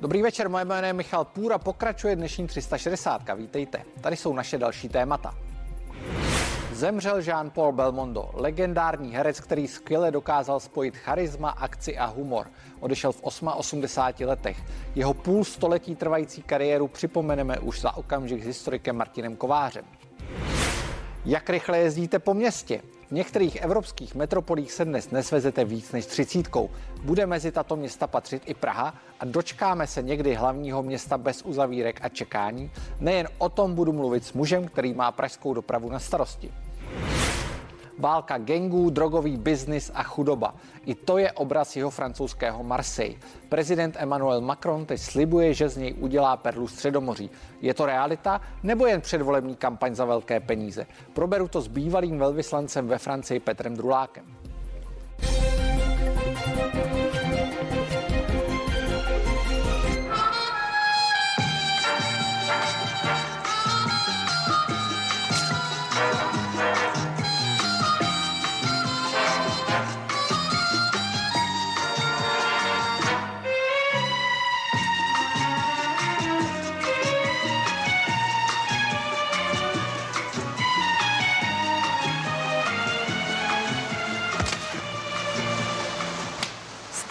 Dobrý večer, moje jméno je Michal Půra, pokračuje dnešní 360. Vítejte, tady jsou naše další témata. Zemřel Jean-Paul Belmondo, legendární herec, který skvěle dokázal spojit charisma, akci a humor. Odešel v 88 letech. Jeho půl století trvající kariéru připomeneme už za okamžik s historikem Martinem Kovářem. Jak rychle jezdíte po městě? V některých evropských metropolích se dnes nesvezete víc než třicítkou. Bude mezi tato města patřit i Praha a dočkáme se někdy hlavního města bez uzavírek a čekání? Nejen o tom budu mluvit s mužem, který má pražskou dopravu na starosti. Válka gengů, drogový biznis a chudoba. I to je obraz jeho francouzského Marseille. Prezident Emmanuel Macron teď slibuje, že z něj udělá perlu středomoří. Je to realita nebo jen předvolební kampaň za velké peníze? Proberu to s bývalým velvyslancem ve Francii Petrem Drulákem.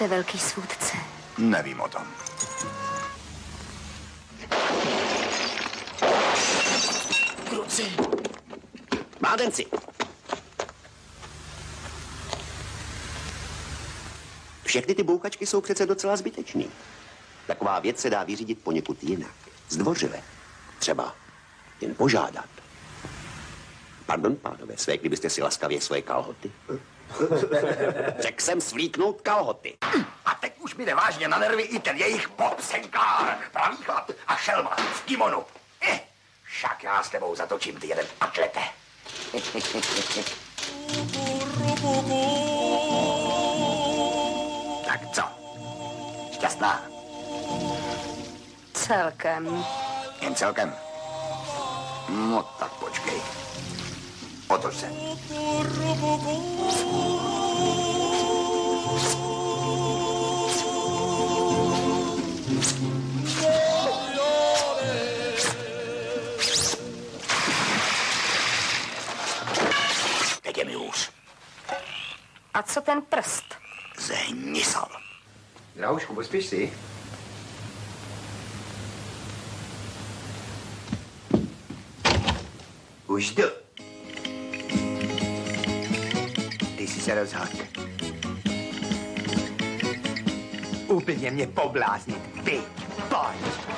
Jste velký svůdce. Nevím o tom. Kruci. Mádenci. Všechny ty bouchačky jsou přece docela zbytečný. Taková věc se dá vyřídit poněkud jinak. Zdvořile. Třeba jen požádat. Pardon, pánové, své, kdybyste si laskavě svoje kalhoty. Řekl jsem svlíknout kalhoty. A teď už mi jde vážně na nervy i ten jejich popsenkár. Pravý chlap a šelma v kimonu. Eh, však já s tebou zatočím ty jeden atlete. tak co? Šťastná? Celkem. Jen celkem? No tak počkej. Otoč se. Teď je mi hůř. A co ten prst? Zhnisal. Draušku, pospíš si? Už jdu. Ty jsi se rozhodl. Úplně mě pobláznit. Ty, pojď.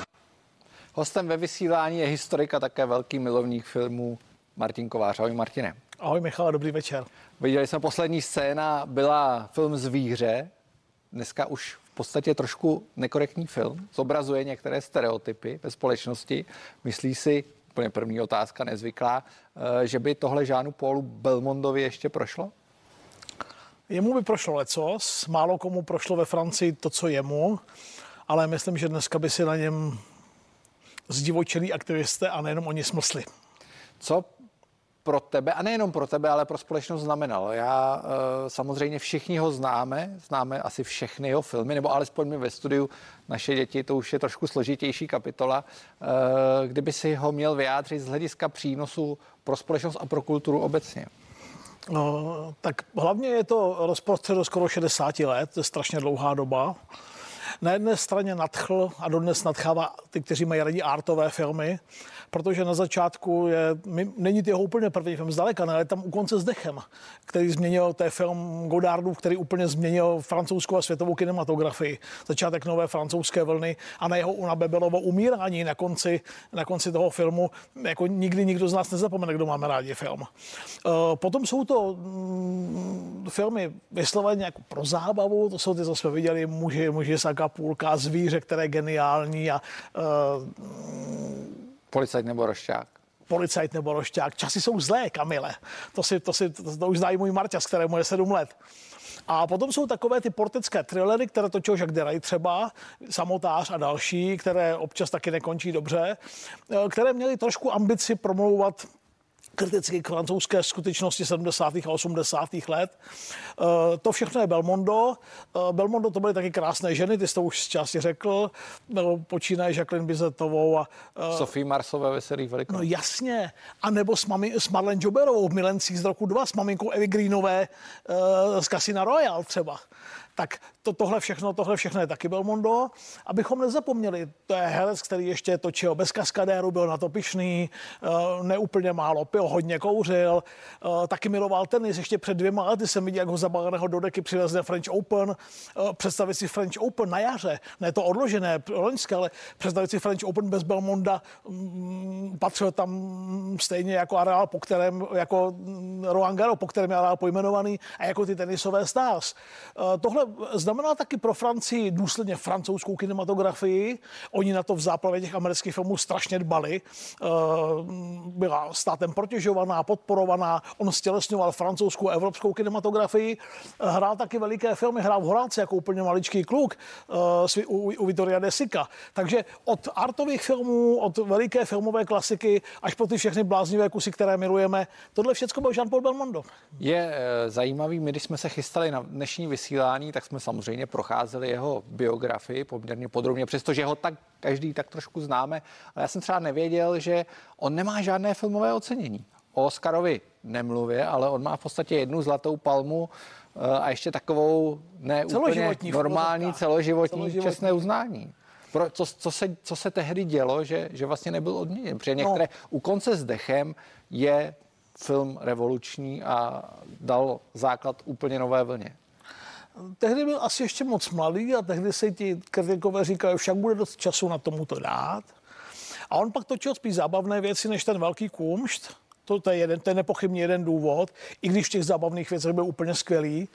Hostem ve vysílání je historik a také velký milovník filmů Martin Kovář. Ahoj Martine. Ahoj Michal, dobrý večer. Viděli jsme poslední scéna, byla film Zvíře, dneska už v podstatě trošku nekorektní film, zobrazuje některé stereotypy ve společnosti. Myslí si, úplně první otázka, nezvyklá, eh, že by tohle Žánu Paulu Belmondovi ještě prošlo? Jemu by prošlo lecos, málo komu prošlo ve Francii to, co jemu, ale myslím, že dneska by si na něm zdivočilí aktivisté a nejenom oni smlsli. Co pro tebe, a nejenom pro tebe, ale pro společnost znamenalo. Já e, samozřejmě všichni ho známe, známe asi všechny jeho filmy, nebo alespoň my ve studiu naše děti, to už je trošku složitější kapitola. E, kdyby si ho měl vyjádřit z hlediska přínosu pro společnost a pro kulturu obecně. No, tak hlavně je to rozprostřed do skoro 60 let, to je strašně dlouhá doba. Na jedné straně nadchl a dodnes nadchává ty, kteří mají radí artové filmy, protože na začátku je, není to jeho úplně první film zdaleka, ale tam u konce s dechem, který změnil, to je film Godardův, který úplně změnil francouzskou a světovou kinematografii. Začátek nové francouzské vlny a na jeho Una Bebelovo umírání na konci, na konci toho filmu, jako nikdy nikdo z nás nezapomene, kdo máme rádi film. Uh, potom jsou to mm, filmy vysloveně jako pro zábavu, to jsou ty, co jsme viděli, muži, muži z Acapulka, zvíře, které je geniální a uh, Policajt nebo rošťák? Policajt nebo rošťák. Časy jsou zlé, Kamile. To, si, to, si, to, to už zná i můj Marťas, kterému je sedm let. A potom jsou takové ty portické thrillery, které točil Jacques Deray třeba, Samotář a další, které občas taky nekončí dobře, eh, které měly trošku ambici promlouvat kriticky k francouzské skutečnosti 70. a 80. let. Eh, To všechno je Belmondo. Eh, Belmondo to byly taky krásné ženy, ty jsi to už z části řekl. No, Počínaje Jacqueline Bizetovou a eh, Sofie Marsové veselých No velikonoc. jasně. A nebo s, mami, s Marlene Joberovou v Milencích z roku 2, s maminkou Evy Greenové z Casina Royale třeba. Tak to, tohle všechno, tohle všechno je taky Belmondo. Abychom nezapomněli, to je herec, který ještě točil bez kaskadéru, byl na to pišný, uh, neúplně málo pil, hodně kouřil, uh, taky miloval tenis. Ještě před dvěma lety jsem viděl, jak ho zabaleného do deky přivezli na French Open. Uh, představit si French Open na jaře, ne to odložené, loňské, ale představit si French Open bez Belmonda, mm, patřil tam stejně jako areál, po kterém, jako mm, Roland Garros, po kterém je areál pojmenovaný, a jako ty tenisové stars. Eh, Tohle znamená taky pro Francii důsledně francouzskou kinematografii. Oni na to v záplavě těch amerických filmů strašně dbali. Eh, Byla státem protěžovaná, podporovaná. On stělesňoval francouzskou a evropskou kinematografii. Eh, Hrál taky veliké filmy, hrál v Horáci jako úplně maličký kluk eh, u, u Vittoria De Sica. Takže od artových filmů, od veliké filmové klasiky až po ty všechny bláznivé kusy, které milujeme, tohle všechno byl Jean-Paul Belmondo. Je e, zajímavý, my když jsme se chystali na dnešní vysílání, tak jsme samozřejmě procházeli jeho biografii poměrně podrobně, přestože ho tak každý tak trošku známe, ale já jsem třeba nevěděl, že on nemá žádné filmové ocenění. O Oscarovi nemluvě, ale on má v podstatě jednu zlatou palmu e, a ještě takovou ne úplně Celoživotní v normální celoživotní, Celoživotní. čestné uznání. Pro, co, co, se, co se tehdy dělo, že, že vlastně nebyl odměněn. Protože některé, no. u konce s dechem je film revoluční a dal základ úplně nové vlně. Tehdy byl asi ještě moc mladý a tehdy se ti kritikové říkali, však bude dost času na tomu to dát. A on pak točil spíš zábavné věci než ten velký kumšt. To, to, je, jeden, to je nepochybně jeden důvod, i když v těch zábavných věcech byl úplně skvělý.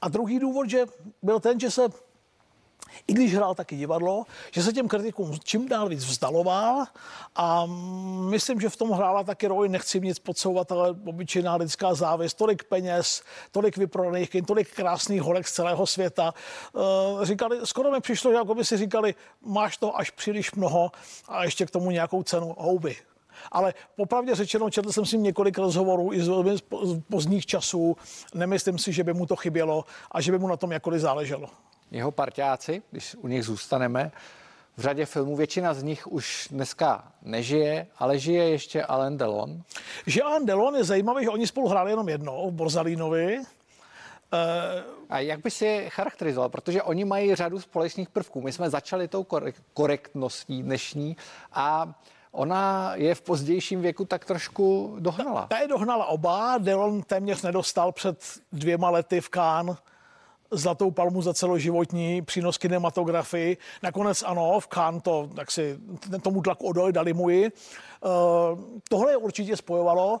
A druhý důvod, že byl ten, že se i když hrál taky divadlo, že se těm kritikům čím dál víc vzdaloval a myslím, že v tom hrála taky roli, nechci nic podsouvat, ale obyčejná lidská závist, tolik peněz, tolik vyprodaných kin, tolik krásných holek z celého světa. Eh, Říkali, skoro mi přišlo, že jako by si říkali, máš to až příliš mnoho a ještě k tomu nějakou cenu houby. Ale popravdě řečeno, četl jsem si několik rozhovorů i z velmi pozdních časů. Nemyslím si, že by mu to chybělo a že by mu na tom jakkoliv záleželo. Jeho parťáci, když u nich zůstaneme, v řadě filmů, většina z nich už dneska nežije, ale žije ještě Alain Delon. Že Alain Delon je zajímavý, že oni spolu hráli jenom jednou v Borzalínovi. A jak by si je charakterizoval? Protože oni mají řadu společných prvků. My jsme začali tou korek- korektností dnešní a ona je v pozdějším věku tak trošku dohnala. Ta je dohnala oba, Delon téměř nedostal před dvěma lety v Cannes zlatou palmu za celoživotní přínos kinematografii. Nakonec ano, v Cannes to, tak si tomu tlaku odoli, dali mu ji. Uh, tohle je určitě spojovalo.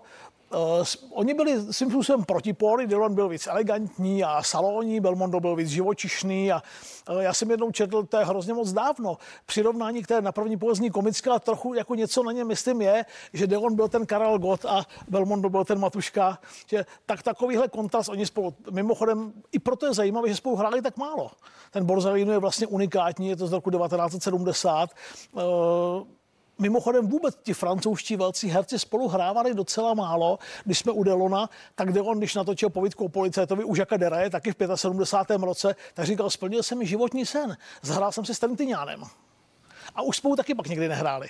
Uh, oni byli svým způsobem protipóly, Dylan byl víc elegantní a salonní, Belmondo byl víc živočišný a uh, já jsem jednou četl, to je hrozně moc dávno, přirovnání, které na první pohled zní komické, a trochu jako něco na něm myslím je, že Dylan byl ten Karel Gott a Belmondo byl ten Matuška, že tak takovýhle kontrast oni spolu, mimochodem, i proto je zajímavé, že spolu hráli tak málo. Ten Borzalino je vlastně unikátní, je to z roku 1970. Uh, Mimochodem vůbec ti francouzští velcí herci spolu hrávali docela málo. Když jsme u Delona, tak Delon, když natočil povídku o policajtovi u Jacques Deraye, taky v 75. roce, tak říkal, splnil jsem mi životní sen. Zahrál jsem si s Trentiňánem. A už spolu taky pak někdy nehráli.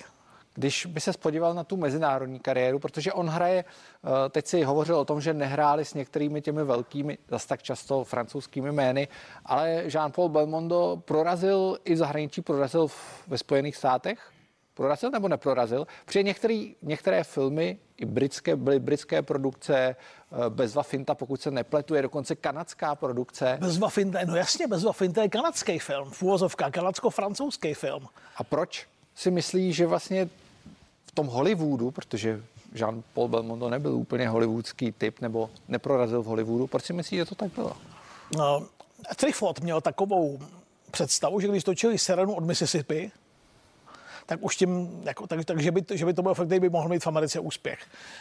Když by se podíval na tu mezinárodní kariéru, protože on hraje, eh, teď si hovořil o tom, že nehráli s některými těmi velkými, zase tak často francouzskými jmény, ale Jean-Paul Belmondo prorazil i v zahraničí, prorazil ve Spojených státech? Prorazil nebo neprorazil? Protože některý, některé filmy, i britské, byly britské produkce, eh, Bezva Finta, pokud se nepletu, je dokonce kanadská produkce. Bezva Finte, no jasně, Bezva Finte je kanadský film, v úvozovkách, kanadsko-francouzský film. A proč si myslí, že vlastně v tom Hollywoodu, protože Jean-Paul Belmondo nebyl úplně hollywoodský typ nebo neprorazil v Hollywoodu, proč si myslí, že to tak bylo? No, Trifot měl takovou představu, že když točili Serenu od Mississippi, tak už tím, jako, tak, tak že, by, že by to byl fakt, který by mohl mít v Americe úspěch.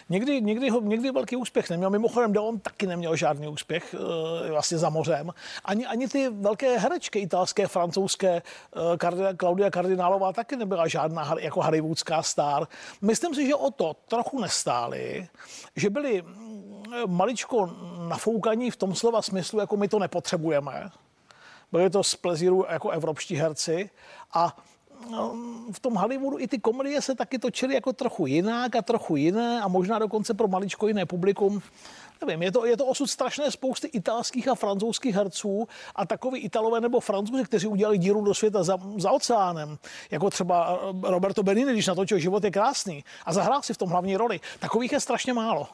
Někdy, někdy, ho, někdy velký úspěch neměl. Mimochodem, on taky neměl žádný úspěch uh, vlastně za mořem. Ani, ani ty velké herečky italské, francouzské, uh, Claudia Kardinálová taky nebyla žádná jako hollywoodská star. Myslím si, že o to trochu nestáli, že byli mm, maličko nafoukaní v tom slova smyslu, jako my to nepotřebujeme. Byli to z plezíru jako evropští herci a v tom Hollywoodu i ty komedie se taky točily jako trochu jinak a trochu jiné a možná dokonce pro maličko jiné publikum. Nevím, je to, je to osud strašné spousty italských a francouzských herců a takový Italové nebo Francouzi, kteří udělali díru do světa za, za oceánem, jako třeba Roberto Benini, když natočil Život je krásný a zahrál si v tom hlavní roli. Takových je strašně málo.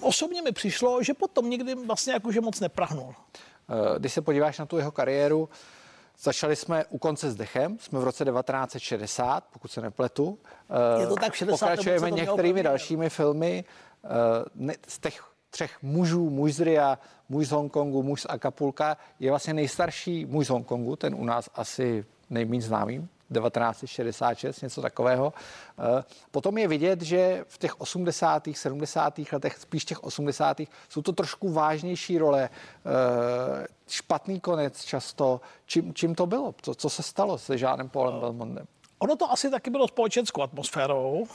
Osobně mi přišlo, že potom nikdy vlastně jakože moc neprahnul. Eh, když se podíváš na tu jeho kariéru, Začali jsme u konce s dechem, jsme v roce 1960, pokud se nepletu. Je to tak v 60. Pokračujeme některými dalšími filmy. Eh, z těch třech mužů, muž z Ria, muž z Hongkongu, muž z Acapulka, je vlastně nejstarší muž z Hongkongu, ten u nás asi nejméně známý, 1966, něco takového. Eh, potom je vidět, že v těch 80., 70. letech, spíš těch 80. jsou to trošku vážnější role, eh, špatný konec často. Čím, čím to bylo? Co, co se stalo se Žánem Paulem Belmondem? Ono to asi taky bylo společenskou atmosférou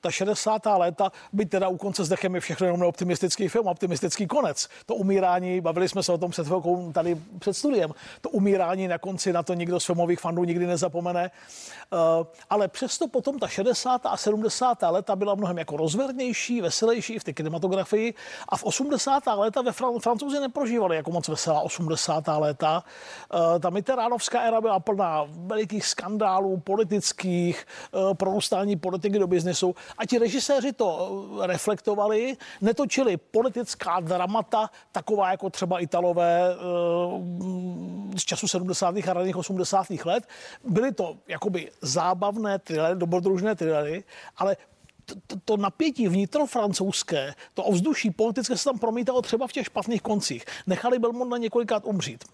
ta 60. léta, by teda u konce s dechem je všechno jenom optimistický film, optimistický konec. To umírání, bavili jsme se o tom před chvilkou tady před studiem, to umírání na konci, na to nikdo z filmových fandů nikdy nezapomene. Uh, ale přesto potom ta 60. a 70. léta byla mnohem jako rozvernější, veselější v té kinematografii a v 80. léta ve Fran- francouzi neprožívali jako moc veselá 80. léta. Uh, ta Mitteránovská éra byla plná velikých skandálů politických, uh, prorůstání politiky do biznesu a ti režiséři to eh, reflektovali, netočili politická dramata, taková jako třeba Italové eh, z času 70. a raných 80. let. Byly to jakoby zábavné thrillery, dobrodružné thrillery, ale to, to napětí vnitrofrancouzské, to ovzduší politické se tam promítalo třeba v těch špatných koncích. Nechali Belmont na několikrát umřít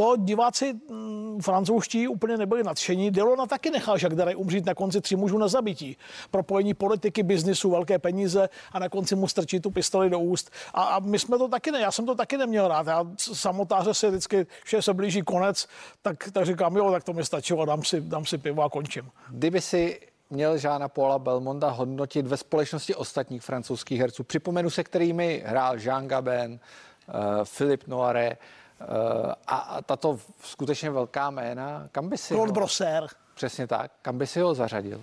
to diváci mm, francouzští úplně nebyli nadšení. Delona taky nechal Jacques Deray umřít na konci tři mužů na zabití. Propojení politiky, biznisu, velké peníze a na konci mu strčí tu pistoli do úst. A, a my jsme to taky ne, já jsem to taky neměl rád. Já samotáře si vždycky, že se blíží konec, tak, tak říkám, jo, tak to mi stačilo, dám si, dám si pivo a končím. Kdyby si měl Žána Paula Belmonda hodnotit ve společnosti ostatních francouzských herců. Připomenu se, kterými hrál Jean Gabin, uh, Philippe a tato skutečně velká jména, kam by si Claude Brosser. Přesně tak. Kam by si ho zařadil?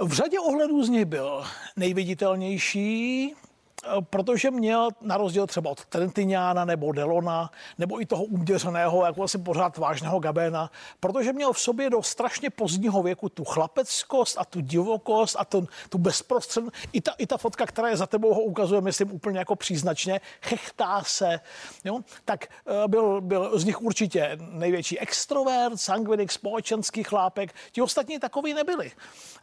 V řadě ohledů z něj byl nejviditelnější, protože měl na rozdíl třeba od Trentiniana nebo Delona, nebo i toho uměřeného, jako asi pořád vážného Gabéna, protože měl v sobě do strašně pozdního věku tu chlapeckost a tu divokost a tu, tu bezprostřednost. I ta, I ta fotka, která je za tebou, ho ukazuje, myslím, úplně jako příznačně, chechtá se. Jo? Tak eh, byl, byl z nich určitě největší extrovert, sangvinik, společenský chlápek. Ti ostatní takový nebyli.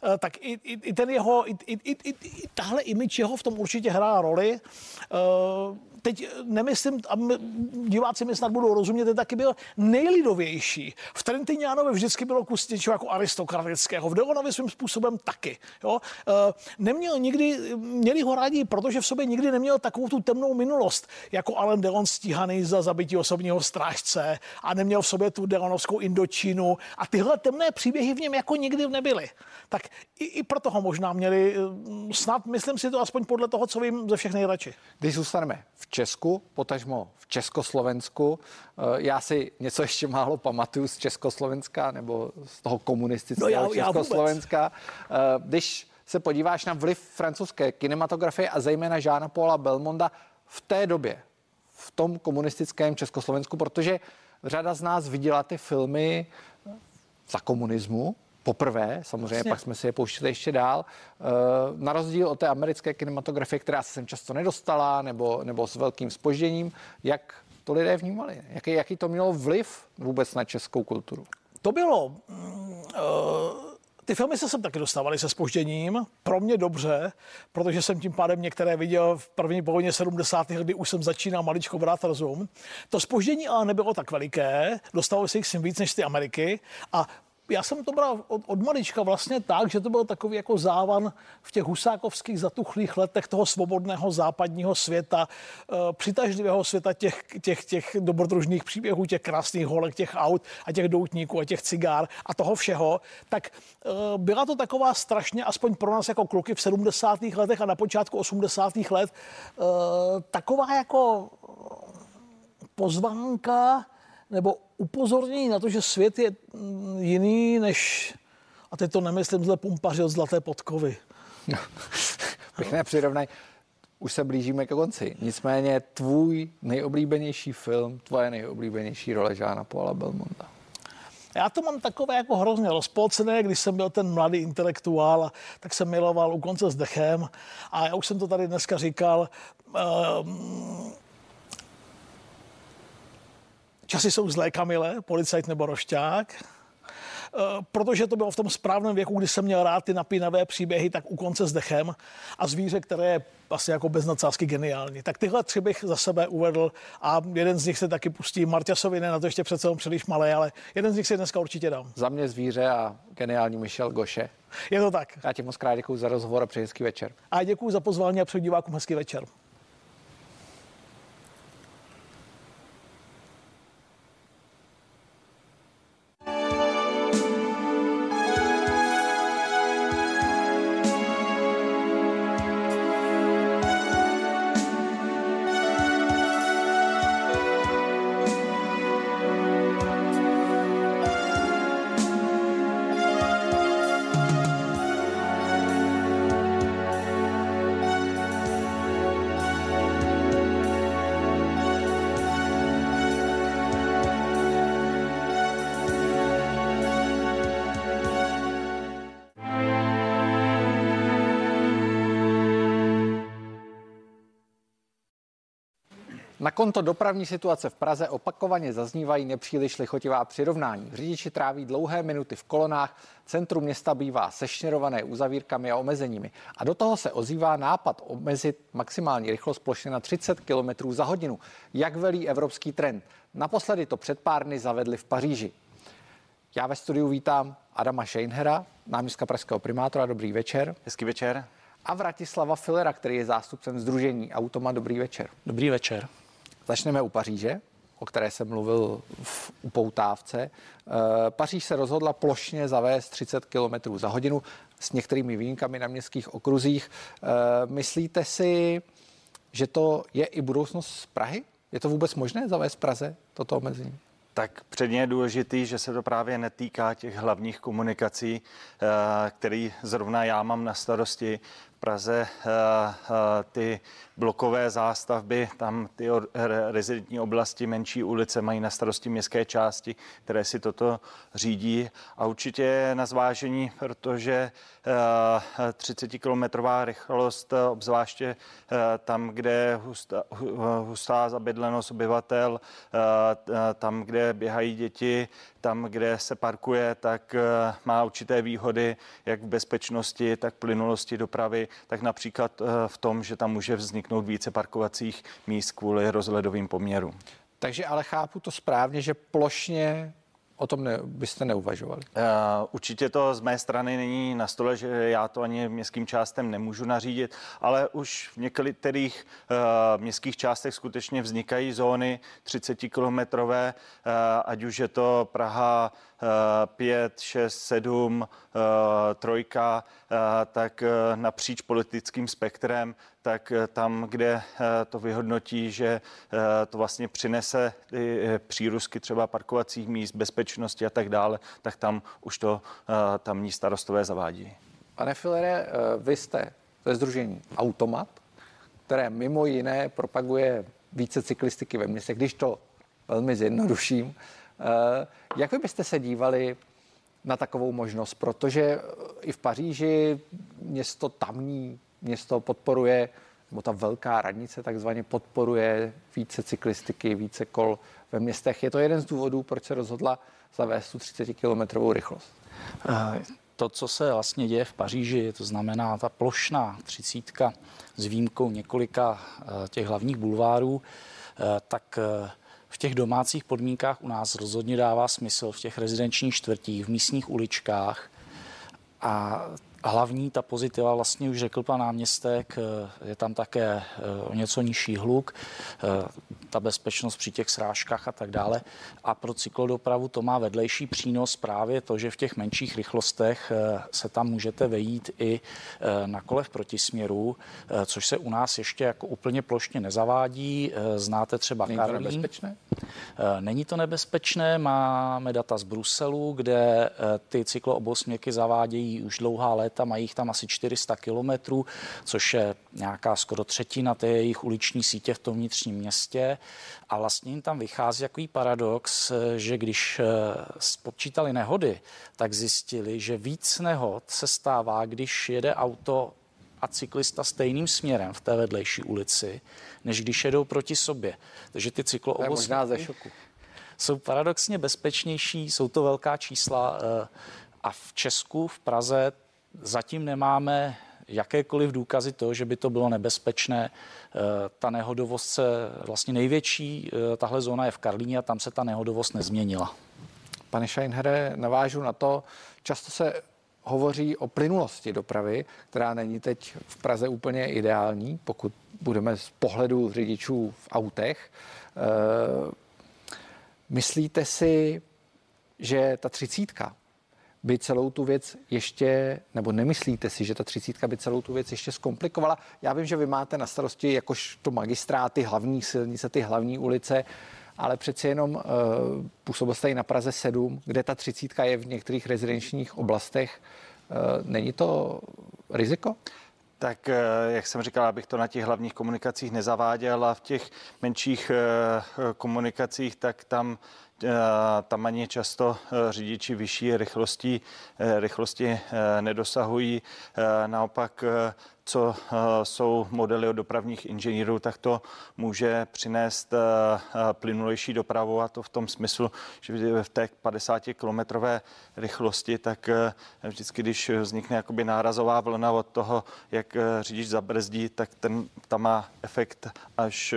Eh, tak i, i, i ten jeho, i, i, i, i, tahle imič jeho v tom určitě hrál roli. Eh, Teď nemyslím, a diváci mi snad budou rozumět, ten taky byl nejlidovější. V Trentinianovi vždycky bylo kus něčeho jako aristokratického, v Deonovi svým způsobem taky. Jo? E, neměl nikdy, měli ho rádi, protože v sobě nikdy neměl takovou tu temnou minulost, jako Alan Delon stíhaný za zabití osobního strážce a neměl v sobě tu Delonovskou Indočínu a tyhle temné příběhy v něm jako nikdy nebyly. Tak i, i proto ho možná měli, e, snad myslím si to aspoň podle toho, co vím ze všech nejradši. Když zůstaneme v Česku, potažmo v Československu. Eh, já si něco ještě málo pamatuju z Československa nebo z toho komunistického no já, Československa. Já eh, Když se podíváš na vliv francouzské kinematografie a zejména Žána Paula Belmonda v té době, v tom komunistickém Československu, protože řada z nás viděla ty filmy za komunismu, poprvé, samozřejmě Vlastně. pak jsme si je pouštěli ještě dál. Eh, na rozdíl od té americké kinematografie, která se sem často nedostala, nebo, nebo s velkým spožděním, jak to lidé vnímali? Jaký, jaký to mělo vliv vůbec na českou kulturu? To bylo... Uh ty filmy se sem taky dostávaly se spožděním. Pro mě dobře, protože jsem tím pádem některé viděl v první polovině 70. kdy už jsem začínal maličko brát rozum. To spoždění ale nebylo tak veliké, dostalo se jich sem víc než ty Ameriky a já jsem to bral od, od malička vlastně tak, že to byl takový jako závan v těch husákovských zatuchlých letech toho svobodného západního světa, uh, přitažlivého světa těch, těch, těch dobrodružných příběhů, těch krásných holek, těch aut a těch doutníků a těch cigár a toho všeho, tak uh, byla to taková strašně, aspoň pro nás jako kluky v 70. letech a na počátku 80. let, uh, taková jako pozvánka nebo upozornění na to, že svět je mm, jiný než, a teď to nemyslím zle pumpaři od zlaté podkovy. No, pěkné přirovnání. Už se blížíme ke konci. Nicméně tvůj nejoblíbenější film, tvoje nejoblíbenější role Žána Paula Belmonta. Já to mám takové jako hrozně rozpolcené, když jsem byl ten mladý intelektuál, tak jsem miloval u konce s dechem a já už jsem to tady dneska říkal, um, Časy jsou zlé, Kamile, policajt nebo rošťák. Eh, protože to bylo v tom správném věku, kdy jsem měl rád ty napínavé příběhy, tak u konce s dechem a zvíře, které je asi jako bez nadsázky geniální. Tak tyhle tři bych za sebe uvedl a jeden z nich se taky pustí. Marťasovi ne, na to ještě přece příliš malé, ale jeden z nich si dneska určitě dám. Za mě zvíře a geniální Michel Goše. Je to tak. Já ti moc krát děkuji za rozhovor a přeji hezký večer. A děkuji za pozvání a přeji divákům hezký večer. Konto dopravní situace v Praze opakovaně zaznívají nepříliš lichotivá přirovnání. Řidiči tráví dlouhé minuty v kolonách, centrum města bývá sešněrované uzavírkami a omezeními. A do toho se ozývá nápad omezit maximální rychlost plošně na 30 km za hodinu, jak velí evropský trend. Naposledy to před pár dny zavedli v Paříži. Já ve studiu vítám Adama Scheinhera, náměstka pražského primátora. Dobrý večer. Hezký večer. A Vratislava Filera, který je zástupcem Združení Automa. Dobrý večer. Dobrý večer. Začneme u Paříže, o které jsem mluvil v upoutávce. E, Paříž se rozhodla plošně zavést 30 km za hodinu s některými výjimkami na městských okruzích. E, myslíte si, že to je i budoucnost z Prahy? Je to vůbec možné zavést v Praze toto omezení? Tak předně je důležitý, že se to právě netýká těch hlavních komunikací, e, který zrovna já mám na starosti. V Praze ty blokové zástavby, tam ty rezidentní oblasti, menší ulice mají na starosti městské části, které si toto řídí. A určitě na zvážení, protože 30-kilometrová rychlost, obzvláště eh, tam, kde hustá, hustá zabydlenost obyvatel, eh, tam, kde běhají děti, tam, kde se parkuje, tak eh, má určité výhody, jak v bezpečnosti, tak plynulosti dopravy, tak například v tom, že tam může vzniknout vzniknout více parkovacích míst kvůli rozhledovým poměrům. Takže ale chápu to správně, že plošně O tom ne, byste neuvažovali? Uh, určitě to z mé strany není na stole, že já to ani městským částem nemůžu nařídit, ale už v některých uh, městských částech skutečně vznikají zóny 30-kilometrové, uh, ať už je to Praha, 5, 6, 7, trojka, eh, tak eh, napříč politickým spektrem, tak eh, tam, kde to vyhodnotí, že to vlastně přinese ty přírůzky třeba parkovacích míst, bezpečnosti a tak dále, tak tam už to tamní starostové zavádí. Pane Filere, vy jste ve Združení Automat, které mimo jiné propaguje více cyklistiky ve městě, když to velmi zjednoduším. Eh, jak vy byste se dívali na takovou možnost, protože i v Paříži město tamní, město podporuje, nebo ta velká radnice takzvaně podporuje více cyklistiky, více kol ve městech. Je to jeden z důvodů, proč se rozhodla zavést tu 30 kilometrovou rychlost? Eh, to, co se vlastně děje v Paříži, to znamená ta plošná třicítka s výjimkou několika eh, těch hlavních bulvárů, tak v těch domácích podmínkách u nás rozhodně dává smysl v těch rezidenčních čtvrtích, v místních uličkách. A hlavní ta pozitiva vlastně už řekl pan náměstek, eh, je tam také eh, o něco nižší hluk, eh, ta bezpečnost při těch srážkách a tak dále. A pro cyklodopravu to má vedlejší přínos právě to, že v těch menších rychlostech se tam můžete vejít i na kole v protisměru, což se u nás ještě jako úplně plošně nezavádí. Znáte třeba Není to Karlín. nebezpečné? Není to nebezpečné, máme data z Bruselu, kde ty cykloobosměrky zavádějí už dlouhá léta, mají jich tam asi 400 kilometrů, což je nějaká skoro třetina té jejich uliční sítě v tom vnitřním městě. A vlastně jim tam vychází takový paradox, že když spočítali nehody, tak zjistili, že víc nehod se stává, když jede auto a cyklista stejným směrem v té vedlejší ulici, než když jedou proti sobě. Takže ty možná ze šoku. jsou paradoxně bezpečnější, jsou to velká čísla eh, a v Česku, v Praze zatím nemáme jakékoliv důkazy toho, že by to bylo nebezpečné. Eh, Ta nehodovost se vlastně největší, eh, tahle zóna je v Karlíně a tam se ta nehodovost nezměnila. Pane Scheinhere, navážu na to, často se hovoří o plynulosti dopravy, která není teď v Praze úplně ideální, pokud budeme z pohledu řidičů v autech. Eh, Myslíte si, že ta třicítka by celou tu věc ještě, nebo nemyslíte si, že ta třicítka by celou tu věc ještě zkomplikovala? Já vím, že vy máte na starosti jakož to magistráty, hlavní silnice, ty hlavní ulice, ale přeci jenom uh, působil jste i na Praze 7, kde ta třicítka je v některých rezidenčních oblastech. Uh, není to riziko? Tak, eh, jak jsem říkal, abych to na těch hlavních komunikacích nezaváděl a v těch menších komunikacích, tak tam tam ani často řidiči vyšší rychlosti, rychlosti nedosahují. Naopak, co jsou modely od dopravních inženýrů, tak to může přinést plynulejší dopravu a to v tom smyslu, že v té 50-kilometrové rychlosti, tak vždycky, když vznikne jakoby nárazová vlna od toho, jak řidič zabrzdí, tak ten tam má efekt až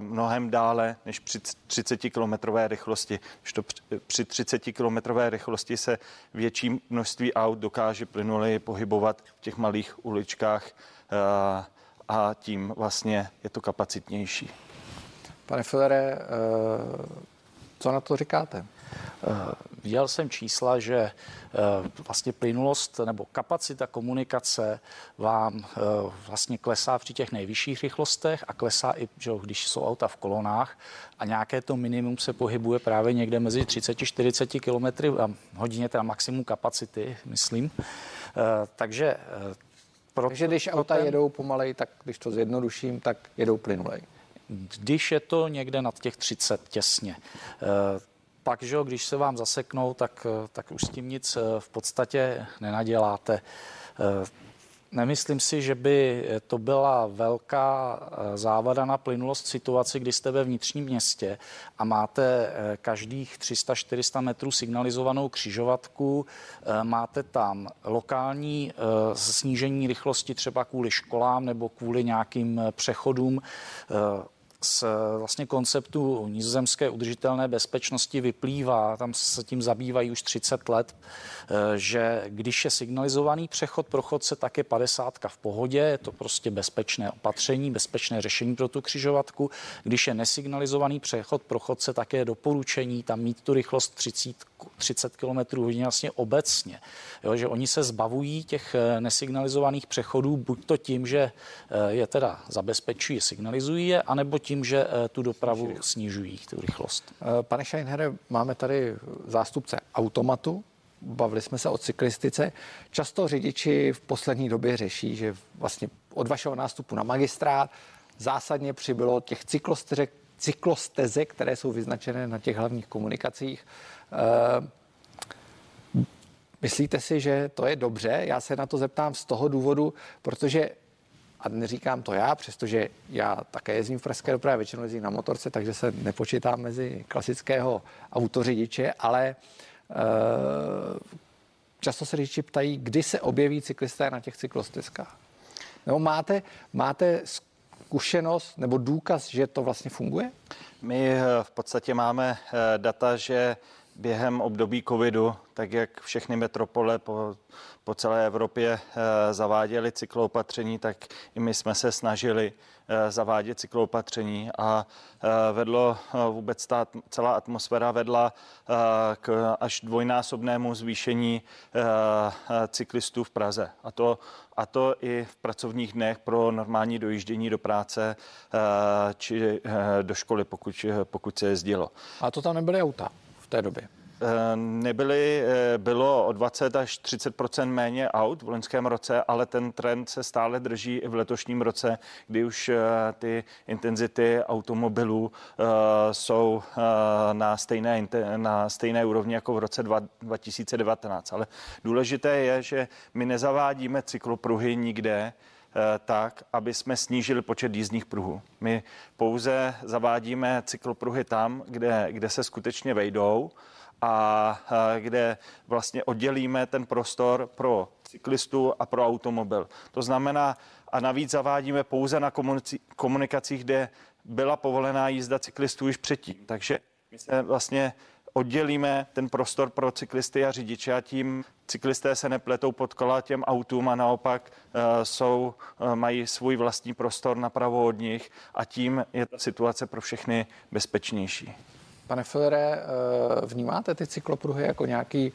mnohem dále než při 30-kilometrové rychlosti. Když to při 30-kilometrové rychlosti se větší množství aut dokáže plynuleji pohybovat v těch malých uličkách a tím vlastně je to kapacitnější. Pane Fillere, co na to říkáte? Viděl jsem čísla, že vlastně plynulost nebo kapacita komunikace vám vlastně klesá při těch nejvyšších rychlostech a klesá i, že když jsou auta v kolonách a nějaké to minimum se pohybuje právě někde mezi 30-40 km a hodině, teda maximum kapacity, myslím. Takže pro, Takže když auta ten... jedou pomalej, tak když to zjednoduším, tak jedou plynulej. Když je to někde nad těch 30 těsně. Pak, že když se vám zaseknou, tak, tak už s tím nic v podstatě nenaděláte. Nemyslím si, že by to byla velká závada na plynulost situaci, kdy jste ve vnitřním městě a máte každých 300-400 metrů signalizovanou křižovatku, máte tam lokální snížení rychlosti třeba kvůli školám nebo kvůli nějakým přechodům z vlastně konceptu nizozemské udržitelné bezpečnosti vyplývá, tam se tím zabývají už 30 let, že když je signalizovaný přechod pro chodce, tak je 50 v pohodě, je to prostě bezpečné opatření, bezpečné řešení pro tu křižovatku. Když je nesignalizovaný přechod pro chodce, tak je doporučení tam mít tu rychlost 30, 30 km hodině vlastně obecně. Jo, že oni se zbavují těch nesignalizovaných přechodů buď to tím, že je teda zabezpečují, signalizují je, anebo tím, že tu dopravu snižují, tu rychlost. Pane Scheinhere, máme tady zástupce automatu, bavili jsme se o cyklistice. Často řidiči v poslední době řeší, že vlastně od vašeho nástupu na magistrát zásadně přibylo těch cyklostezek, cyklostezek které jsou vyznačené na těch hlavních komunikacích. Myslíte si, že to je dobře? Já se na to zeptám z toho důvodu, protože a neříkám to já, přestože já také jezdím v pražské dopravě, většinou jezdím na motorce, takže se nepočítám mezi klasického autořidiče, ale uh, často se řidiči ptají, kdy se objeví cyklisté na těch cyklostezkách. Nebo máte, máte zkušenost nebo důkaz, že to vlastně funguje? My eh, v podstatě máme eh, data, že během období covidu, tak jak všechny metropole po, po celé Evropě eh, zaváděly cykloopatření, tak i my jsme se snažili zavádět cykloopatření a vedlo vůbec ta celá atmosféra vedla k až dvojnásobnému zvýšení cyklistů v Praze. A to, a to i v pracovních dnech pro normální dojíždění do práce či do školy, pokud, pokud se jezdilo. A to tam nebyly auta v té době? Eh, nebyly, eh, bylo o 20 až 30 méně aut v loňském roce, ale ten trend se stále drží i v letošním roce, kdy už eh, ty intenzity automobilů jsou na stejné, na stejné úrovni jako v roce 2019. Ale důležité je, že my nezavádíme cyklopruhy nikde, tak, aby jsme snížili počet jízdních pruhů. My pouze zavádíme cyklopruhy tam, kde, kde se skutečně vejdou a kde vlastně oddělíme ten prostor pro cyklistu a pro automobil. To znamená, a navíc zavádíme pouze na komunikacích, kde byla povolená jízda cyklistů již předtím. Takže my se vlastně oddělíme ten prostor pro cyklisty a řidiče a tím cyklisté se nepletou pod kola těm autům a naopak uh, jsou, uh, mají svůj vlastní prostor napravo od nich a tím je ta situace pro všechny bezpečnější. Pane Fillere, eh, vnímáte ty cyklopruhy jako nějaký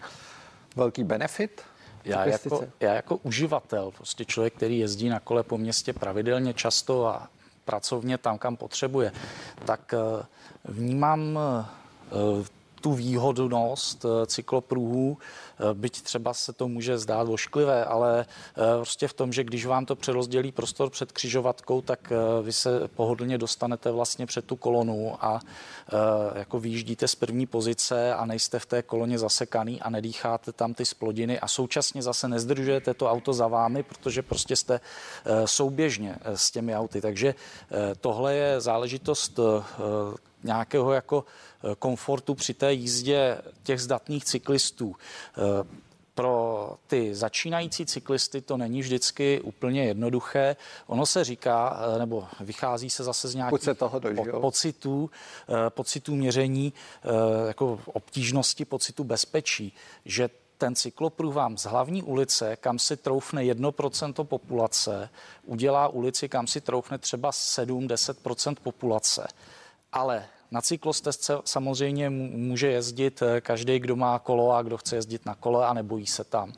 velký benefit? Já jako, já jako uživatel, prostě člověk, který jezdí na kole po městě pravidelně často a pracovně tam, kam potřebuje, tak eh, vnímám eh, tu výhodnost eh, cyklopruhů, byť třeba se to může zdát ošklivé, ale eh, prostě v tom, že když vám to přerozdělí prostor před křižovatkou, tak vy se pohodlně dostanete vlastně před tu kolonu a jako vyjíždíte z první pozice a nejste v té koloně zasekaný a nedýcháte tam ty splodiny a současně zase nezdržujete to auto za vámi, protože prostě jste souběžně s těmi auty. Takže tohle je záležitost nějakého jako eh, komfortu při té jízdě těch zdatných cyklistů. Eh, pro ty začínající cyklisty to není vždycky úplně jednoduché. Ono se říká, eh, nebo vychází se zase z nějakých se toho dožijou. pocitů, pocitů měření, jako obtížnosti, pocitu bezpečí, že ten cyklopruh vám z hlavní ulice, kam si troufne 1% populace, udělá ulici, kam si troufne třeba 7-10% populace ale na cyklostezce samozřejmě může jezdit eh, každý, kdo má kolo a kdo chce jezdit na kole a nebojí se tam.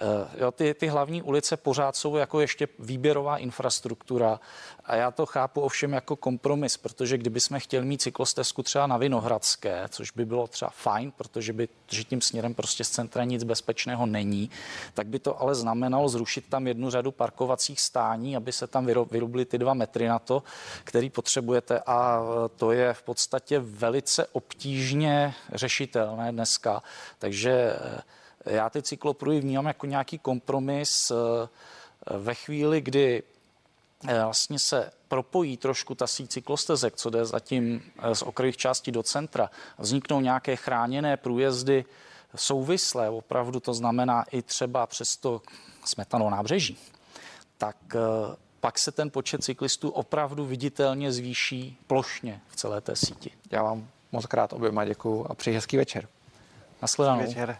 Eh, jo, ty, ty hlavní ulice pořád jsou jako ještě výběrová infrastruktura a já to chápu ovšem jako kompromis, protože kdyby jsme chtěli mít cyklostezku třeba na Vinohradské, což by bylo třeba fajn, protože by že tím směrem prostě z centra nic bezpečného není, tak by to ale znamenalo zrušit tam jednu řadu parkovacích stání, aby se tam vyrobly ty dva metry na to, který potřebujete a to je v podstatě velice obtížně řešitelné dneska. Takže eh, já ty cyklopruhy vnímám jako nějaký kompromis eh, ve chvíli, kdy eh, vlastně se propojí trošku ta síť cyklostezek, co jde zatím eh, z okrajových částí do centra, vzniknou nějaké chráněné průjezdy souvislé, opravdu to znamená i třeba přes to smetanou nábřeží, tak pak se ten počet cyklistů opravdu viditelně zvýší plošně v celé té síti. Já vám moc krát oběma děkuji a přeji hezký večer. Nasledanou. Večer.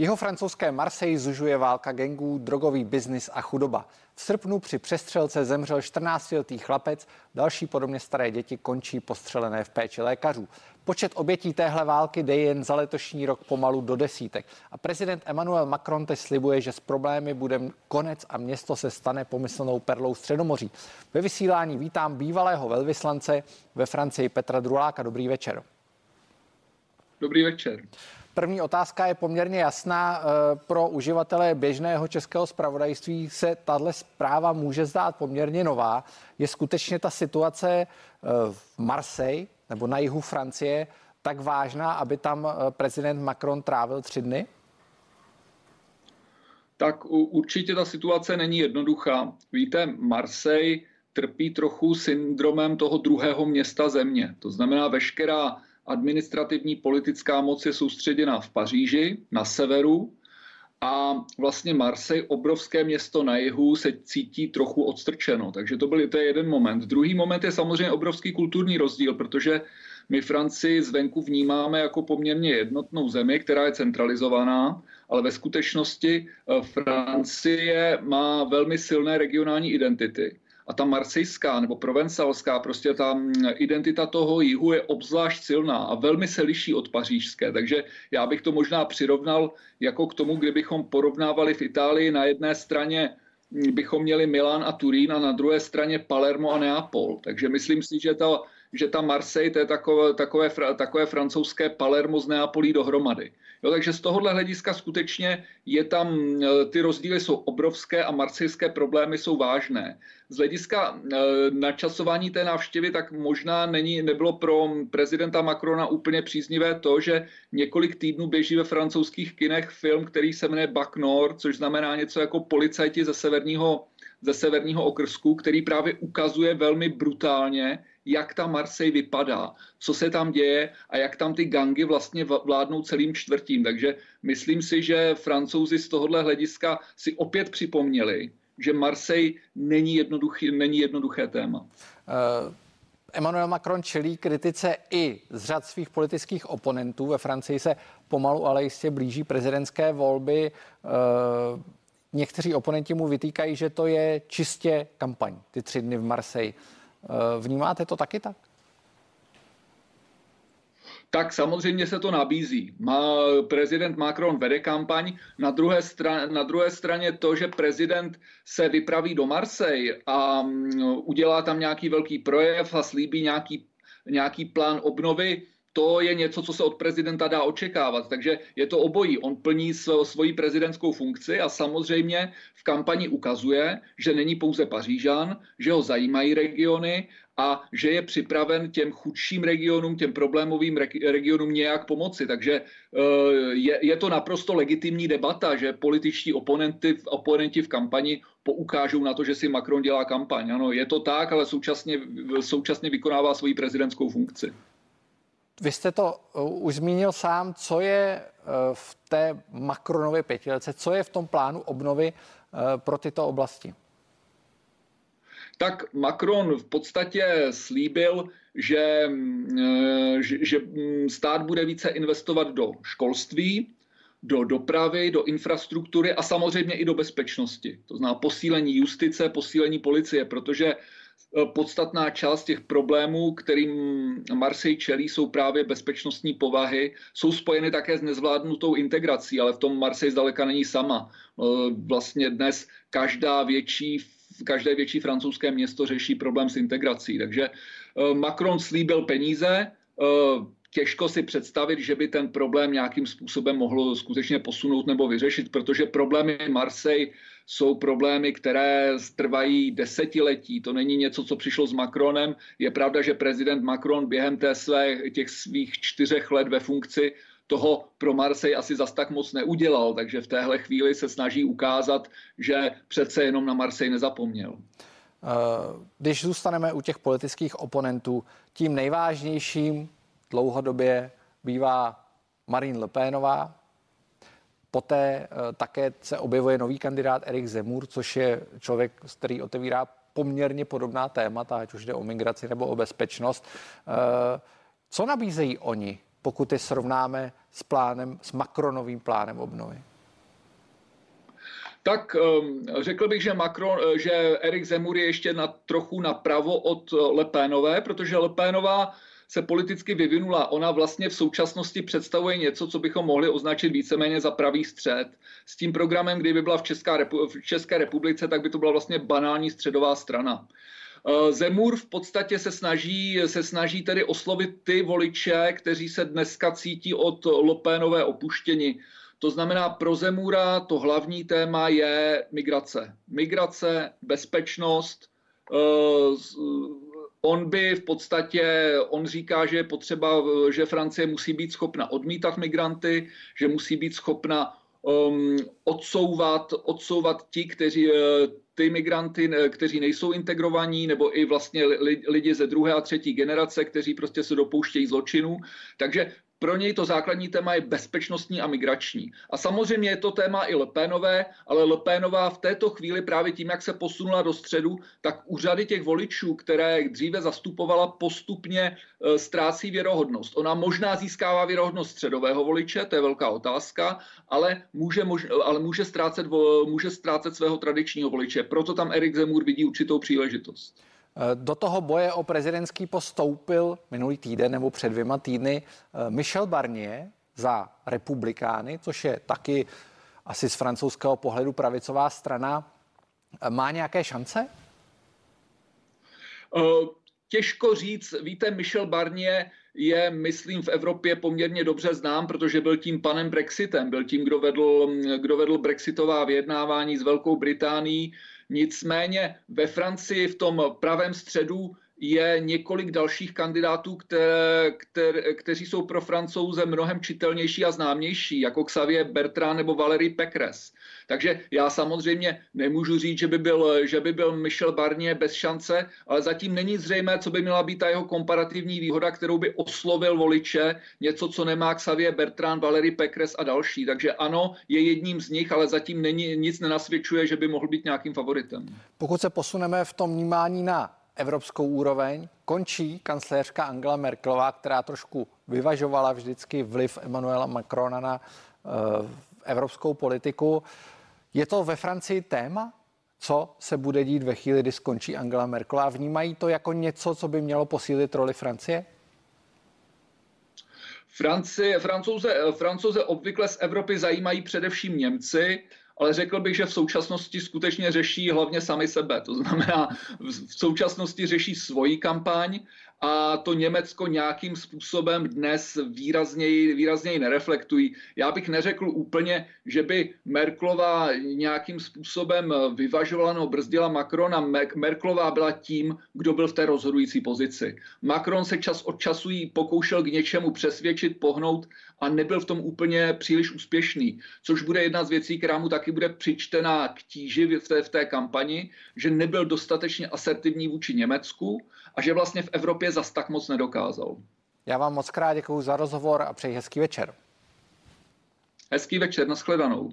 Jeho francouzské Marseille zužuje válka gengů, drogový biznis a chudoba. V srpnu při přestřelce zemřel 14-letý chlapec, další podobně staré děti končí postřelené v péči lékařů. Počet obětí téhle války jde jen za letošní rok pomalu do desítek. A prezident Emmanuel Macron teď slibuje, že s problémy bude konec a město se stane pomyslnou perlou Středomoří. Ve vysílání vítám bývalého velvyslance ve Francii Petra Druláka. Dobrý večer. Dobrý večer. První otázka je poměrně jasná. Eh, pro uživatele běžného českého zpravodajství se tahle zpráva může zdát poměrně nová. Je skutečně ta situace eh, v Marseille nebo na jihu Francie tak vážná, aby tam eh, prezident Macron trávil tři dny? Tak určitě ta situace není jednoduchá. Víte, Marseille trpí trochu syndromem toho druhého města země. To znamená, veškerá administrativní politická moc je soustředěna v Paříži, na severu, a vlastně Marseille, obrovské město na jihu, se cítí trochu odstrčeno. Takže to byl to je jeden moment. Druhý moment je samozřejmě obrovský kulturní rozdíl, protože my Francii zvenku vnímáme jako poměrně jednotnou zemi, která je centralizovaná, ale ve skutečnosti eh, Francie má velmi silné regionální identity a ta marsejská nebo provencalská, prostě ta mm, identita toho jihu je obzvlášť silná a velmi se liší od pařížské. Takže já bych to možná přirovnal jako k tomu, kdybychom porovnávali v Itálii na jedné straně mm, bychom měli Milán a Turín a na druhé straně Palermo a Neapol. Takže myslím si, že ta, že ta Marseille to je takové, takové, takové francouzské Palermo z Neapolí dohromady. Jo, takže z tohohle hlediska skutečně je tam, e, ty rozdíly jsou obrovské a marsejské problémy jsou vážné. Z hlediska e, načasování té návštěvy tak možná není, nebylo pro prezidenta Macrona úplně příznivé to, že několik týdnů běží ve francouzských kinech film, který se jmenuje Bac Nord, což znamená něco jako policajti ze severního ze severního okrsku, který právě ukazuje velmi brutálně, jak ta Marseille vypadá, co se tam děje a jak tam ty gangy vlastně vládnou celým čtvrtím. Takže myslím si, že francouzi z tohohle hlediska si opět připomněli, že Marseille není, jednoduchý, není jednoduché téma. Uh... Emmanuel Macron čelí kritice i z řad svých politických oponentů. Ve Francii se pomalu, ale jistě blíží prezidentské volby. Uh, někteří oponenti mu vytýkají, že to je čistě kampaň, ty tři dny v Marseille. Eh, vnímáte to taky tak? tak samozřejmě se to nabízí. Má, prezident Macron vede kampaň, na druhé, straně, na druhé straně to, že prezident se vypraví do Marseille a mm, udělá tam nějaký velký projev a slíbí nějaký, nějaký plán obnovy, to je něco, co se od prezidenta dá očekávat. Takže je to obojí. On plní svoji prezidentskou funkci a samozřejmě v kampani ukazuje, že není pouze Pařížan, že ho zajímají regiony a že je připraven těm chudším regionům, těm problémovým regionům nějak pomoci. Takže eh, je, je to naprosto legitimní debata, že političtí oponenty, oponenti v kampani poukážou na to, že si Macron dělá kampaň. Ano, je to tak, ale současně, současně vykonává svoji prezidentskou funkci. Vy jste to uh, už zmínil sám, co je uh, v té Macronově pětiletce, co je v tom plánu obnovy uh, pro tyto oblasti? Tak Macron v podstatě slíbil, že, že, že mm, stát bude více investovat do školství, do dopravy, do infrastruktury a samozřejmě i do bezpečnosti. To znamená posílení justice, posílení policie, protože Eh, podstatná část těch problémů, kterým Marseille čelí, jsou právě bezpečnostní povahy. Jsou spojeny také s nezvládnutou integrací, ale v tom Marseille zdaleka není sama. Eh, vlastně dnes každá větší každé větší francouzské město řeší problém s integrací. Takže eh, Macron slíbil peníze, těžko si představit, že by ten problém nějakým způsobem mohl skutečně posunout nebo vyřešit, protože problémy Marseille jsou problémy, které trvají desetiletí. To není něco, co přišlo s Macronem. Je pravda, že prezident Macron během té své, těch svých čtyřech let ve funkci toho pro Marseille asi zas tak moc neudělal, takže v téhle chvíli se snaží ukázat, že přece jenom na Marseille nezapomněl. Eh, když zůstaneme u těch politických oponentů, tím nejvážnějším dlouhodobě bývá Marine Le Penová, Poté eh, také se objevuje nový kandidát Erik Zemur, což je člověk, který otevírá poměrně podobná témata, ať už jde o migraci nebo o bezpečnost. Eh, co nabízejí oni, pokud je srovnáme s plánem, s Macronovým plánem obnovy? Tak ehm, řekl bych, že, Macron, eh, že Erik Zemur je ještě na, trochu napravo od Lepénové, protože Lepénová se politicky vyvinula. Ona vlastně v současnosti představuje něco, co bychom mohli označit víceméně za pravý střed. S tím programem, kdyby byla v, Česká repu- v České republice, tak by to byla vlastně banální středová strana. Eh, Zemur v podstatě se snaží, se snaží tedy oslovit ty voliče, kteří se dneska cítí od Lopénové opuštění. To znamená, pro Zemura to hlavní téma je migrace. Migrace, bezpečnost, eh, On by v podstatě, on říká, že je potřeba, že Francie musí být schopna odmítat migranty, že musí být schopna um, odsouvat, odsouvat ti, kteří, eh, ty migranty, kteří nejsou integrovaní, nebo i vlastně lidi ze druhé a třetí generace, kteří prostě se dopouštějí zločinů. Takže pro něj to základní téma je bezpečnostní a migrační. A samozřejmě je to téma i Lepénové, ale Lepénová v této chvíli právě tím, jak se posunula do středu, tak úřady těch voličů, které dříve zastupovala, postupně e, ztrácí věrohodnost. Ona možná získává věrohodnost středového voliče, to je velká otázka, ale může, ale může, ztrácet, může ztrácet svého tradičního voliče. Proto tam Erik Zemur vidí určitou příležitost. Eh, do toho boje o prezidentský postoupil minulý týden nebo před dvěma týdny eh, Michel Barnier za republikány, což je taky asi z francouzského pohledu pravicová strana. Eh, má nějaké šance? Těžko říct, víte, Michel Barnier je, myslím, v Evropě poměrně dobře znám, protože byl tím panem Brexitem, byl tím, kdo vedl, kdo vedl brexitová vyjednávání s Velkou Británií. Nicméně ve Francii v tom pravém středu je několik dalších kandidátů, které, které, kteří jsou pro francouze mnohem čitelnější a známější, jako Xavier Bertrand nebo Valérie Pécresse. Takže já samozřejmě nemůžu říct, že by, byl, že by byl Michel Barnier bez šance, ale zatím není zřejmé, co by měla být ta jeho komparativní výhoda, kterou by oslovil voliče, něco, co nemá Xavier Bertrand, Valérie Pécresse a další. Takže ano, je jedním z nich, ale zatím není, nic nenasvědčuje, že by mohl být nějakým favoritem. Pokud se posuneme v tom vnímání na evropskou úroveň. Končí kancléřka Angela Merkelová, která trošku vyvažovala vždycky vliv Emmanuela Macrona na uh, evropskou politiku. Je to ve Francii téma? Co se bude dít ve chvíli, kdy skončí Angela Merkelová? Vnímají to jako něco, co by mělo posílit roli Francie? Francie, francouze, francouze obvykle z Evropy zajímají především Němci ale řekl bych, že v současnosti skutečně řeší hlavně sami sebe. To znamená, v současnosti řeší svoji kampaň a to Německo nějakým způsobem dnes výrazněji, výrazněji nereflektují. Já bych neřekl úplně, že by Merklová nějakým způsobem vyvažovala nebo brzdila Macrona. Merklová byla tím, kdo byl v té rozhodující pozici. Macron se čas od času jí pokoušel k něčemu přesvědčit, pohnout a nebyl v tom úplně příliš úspěšný, což bude jedna z věcí, která mu taky bude přičtená k tíži v té, v té kampani, že nebyl dostatečně asertivní vůči Německu a že vlastně v Evropě zas tak moc nedokázal. Já vám moc krát děkuji za rozhovor a přeji hezký večer. Hezký večer, nashledanou.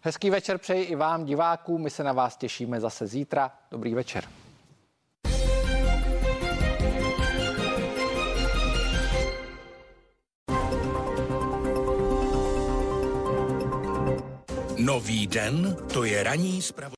Hezký večer přeji i vám, divákům. My se na vás těšíme zase zítra. Dobrý večer. Nový den, to je ranní zpravo...